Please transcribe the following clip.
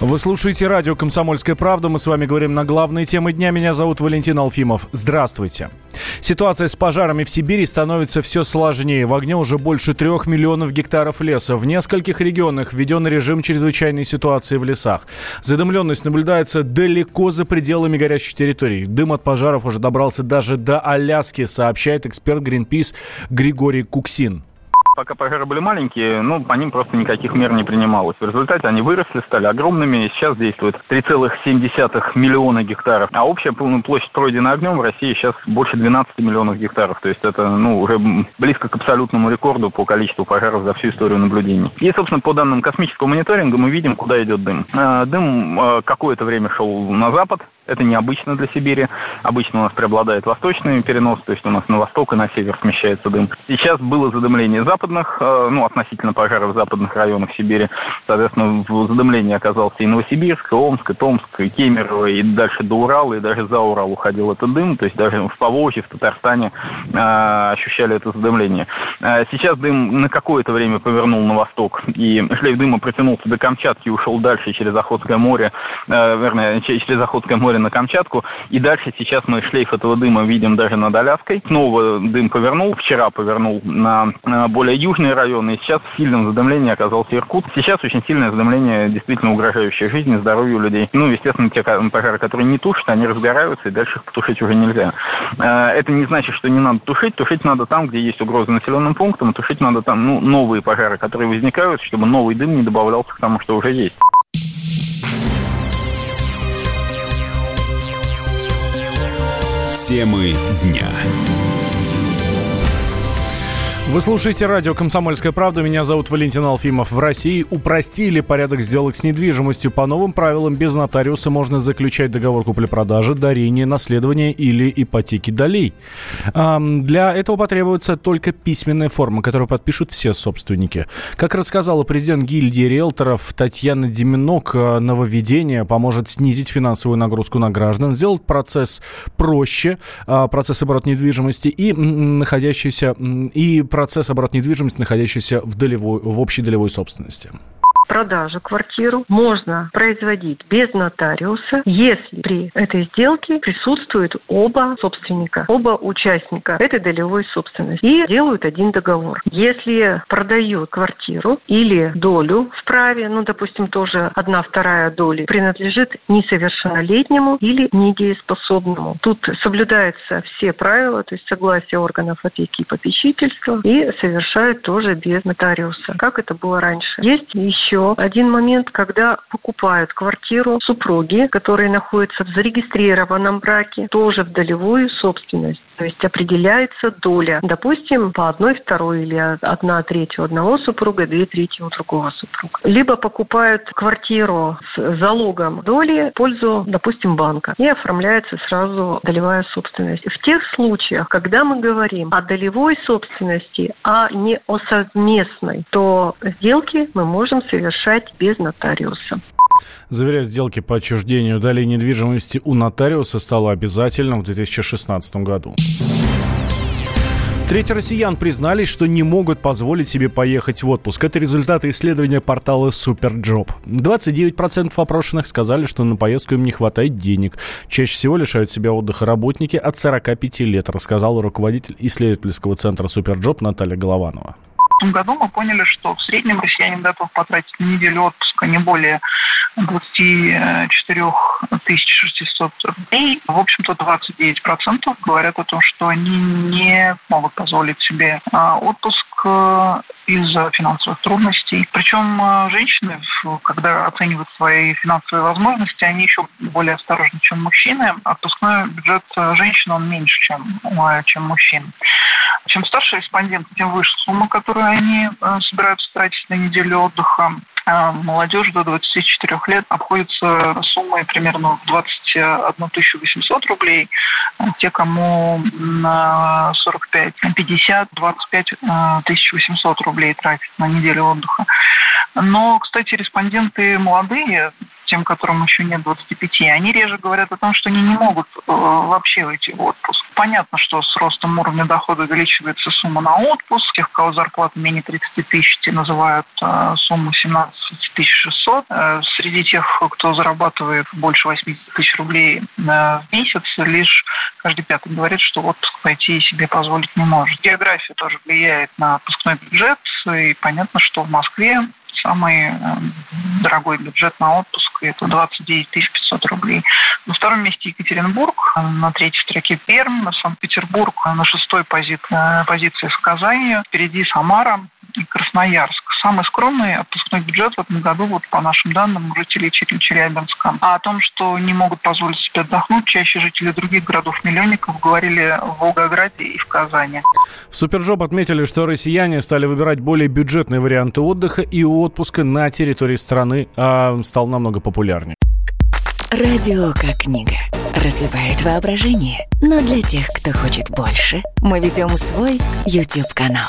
Вы слушаете радио «Комсомольская правда». Мы с вами говорим на главные темы дня. Меня зовут Валентин Алфимов. Здравствуйте. Ситуация с пожарами в Сибири становится все сложнее. В огне уже больше трех миллионов гектаров леса. В нескольких регионах введен режим чрезвычайной ситуации в лесах. Задымленность наблюдается далеко за пределами горящих территорий. Дым от пожаров уже добрался даже до Аляски, сообщает эксперт Greenpeace Григорий Куксин пока пожары были маленькие, ну, по ним просто никаких мер не принималось. В результате они выросли, стали огромными, и сейчас действует 3,7 миллиона гектаров. А общая площадь пройденная огнем в России сейчас больше 12 миллионов гектаров. То есть это, ну, уже близко к абсолютному рекорду по количеству пожаров за всю историю наблюдений. И, собственно, по данным космического мониторинга мы видим, куда идет дым. А, дым а, какое-то время шел на запад, это необычно для Сибири. Обычно у нас преобладает восточный перенос, то есть у нас на восток и на север смещается дым. Сейчас было задымление западных, э, ну, относительно пожаров в западных районах Сибири. Соответственно, в задымлении оказался и Новосибирск, и Омск, и Томск, и Кемерово, и дальше до Урала, и даже за Урал уходил этот дым. То есть даже в Поволжье, в Татарстане э, ощущали это задымление. Э, сейчас дым на какое-то время повернул на восток, и шлейф дыма протянулся до Камчатки и ушел дальше через Охотское море, вернее, через Охотское море на Камчатку. И дальше сейчас мы шлейф этого дыма видим даже над Аляской. Снова дым повернул, вчера повернул на, на более южные районы, и сейчас в сильном задымлении оказался Иркут. Сейчас очень сильное задымление, действительно угрожающее жизни, здоровью людей. Ну, естественно, те пожары, которые не тушат, они разгораются, и дальше их потушить уже нельзя. Э, это не значит, что не надо тушить. Тушить надо там, где есть угроза населенным пунктам, тушить надо там ну, новые пожары, которые возникают, чтобы новый дым не добавлялся к тому, что уже есть. Темы дня. Вы слушаете радио «Комсомольская правда». Меня зовут Валентин Алфимов. В России упростили порядок сделок с недвижимостью. По новым правилам без нотариуса можно заключать договор купли-продажи, дарения, наследования или ипотеки долей. Для этого потребуется только письменная форма, которую подпишут все собственники. Как рассказала президент гильдии риэлторов Татьяна Деминок, э, нововведение поможет снизить финансовую нагрузку на граждан, сделать процесс проще, а, процесс оборота недвижимости и находящийся и процесс оборота недвижимости, находящийся в, долевой, в общей долевой собственности продажу квартиру можно производить без нотариуса, если при этой сделке присутствуют оба собственника, оба участника этой долевой собственности и делают один договор. Если продают квартиру или долю в праве, ну, допустим, тоже одна вторая доли, принадлежит несовершеннолетнему или недееспособному. Тут соблюдаются все правила, то есть согласие органов опеки и попечительства, и совершают тоже без нотариуса, как это было раньше. Есть еще еще один момент, когда покупают квартиру супруги, которые находятся в зарегистрированном браке, тоже в долевую собственность. То есть определяется доля. Допустим, по одной второй или одна треть у одного супруга, две трети у другого супруга. Либо покупают квартиру с залогом доли в пользу, допустим, банка. И оформляется сразу долевая собственность. В тех случаях, когда мы говорим о долевой собственности, а не о совместной, то сделки мы можем совершать без нотариуса. Заверять сделки по отчуждению долей недвижимости у нотариуса стало обязательным в 2016 году. Треть россиян признались, что не могут позволить себе поехать в отпуск. Это результаты исследования портала Superjob. 29% опрошенных сказали, что на поездку им не хватает денег. Чаще всего лишают себя отдыха работники от 45 лет, рассказал руководитель исследовательского центра Superjob Наталья Голованова. В том году мы поняли, что в среднем россиянин готов потратить неделю отпуска не более 24 600 рублей. В общем-то, 29% говорят о том, что они не могут позволить себе а, отпуск э, из-за финансовых трудностей. Причем э, женщины, когда оценивают свои финансовые возможности, они еще более осторожны, чем мужчины. Отпускной бюджет э, женщин, он меньше, чем, чем мужчин. Чем старше респондент, тем выше сумма, которую они собираются тратить на неделю отдыха. А молодежь до 24 лет обходится суммой примерно в 21 800 рублей. Те, кому на 45, 50, 25 800 рублей тратят на неделю отдыха. Но, кстати, респонденты молодые, тем, которым еще нет 25, они реже говорят о том, что они не могут э, вообще уйти в отпуск. Понятно, что с ростом уровня дохода увеличивается сумма на отпуск. Тех, у кого зарплата менее 30 тысяч, те называют э, сумму 17 600. Э, среди тех, кто зарабатывает больше 80 тысяч рублей в месяц, лишь каждый пятый говорит, что отпуск пойти себе позволить не может. География тоже влияет на отпускной бюджет, и понятно, что в Москве самый э, дорогой бюджет на отпуск – это 29 500 рублей. На втором месте Екатеринбург, на третьей строке Пермь, на Санкт-Петербург, на шестой позиции, э, позиции с Казанью, впереди Самара и Красноярск. Самый скромный отпускной бюджет в этом году, вот по нашим данным, жителей Челябинска. А о том, что не могут позволить себе отдохнуть, чаще жители других городов-миллионников говорили в Волгограде и в Казани. В Superjob отметили, что россияне стали выбирать более бюджетные варианты отдыха и отпуска на территории страны а стал намного популярнее. Радио как книга. Развивает воображение. Но для тех, кто хочет больше, мы ведем свой YouTube-канал.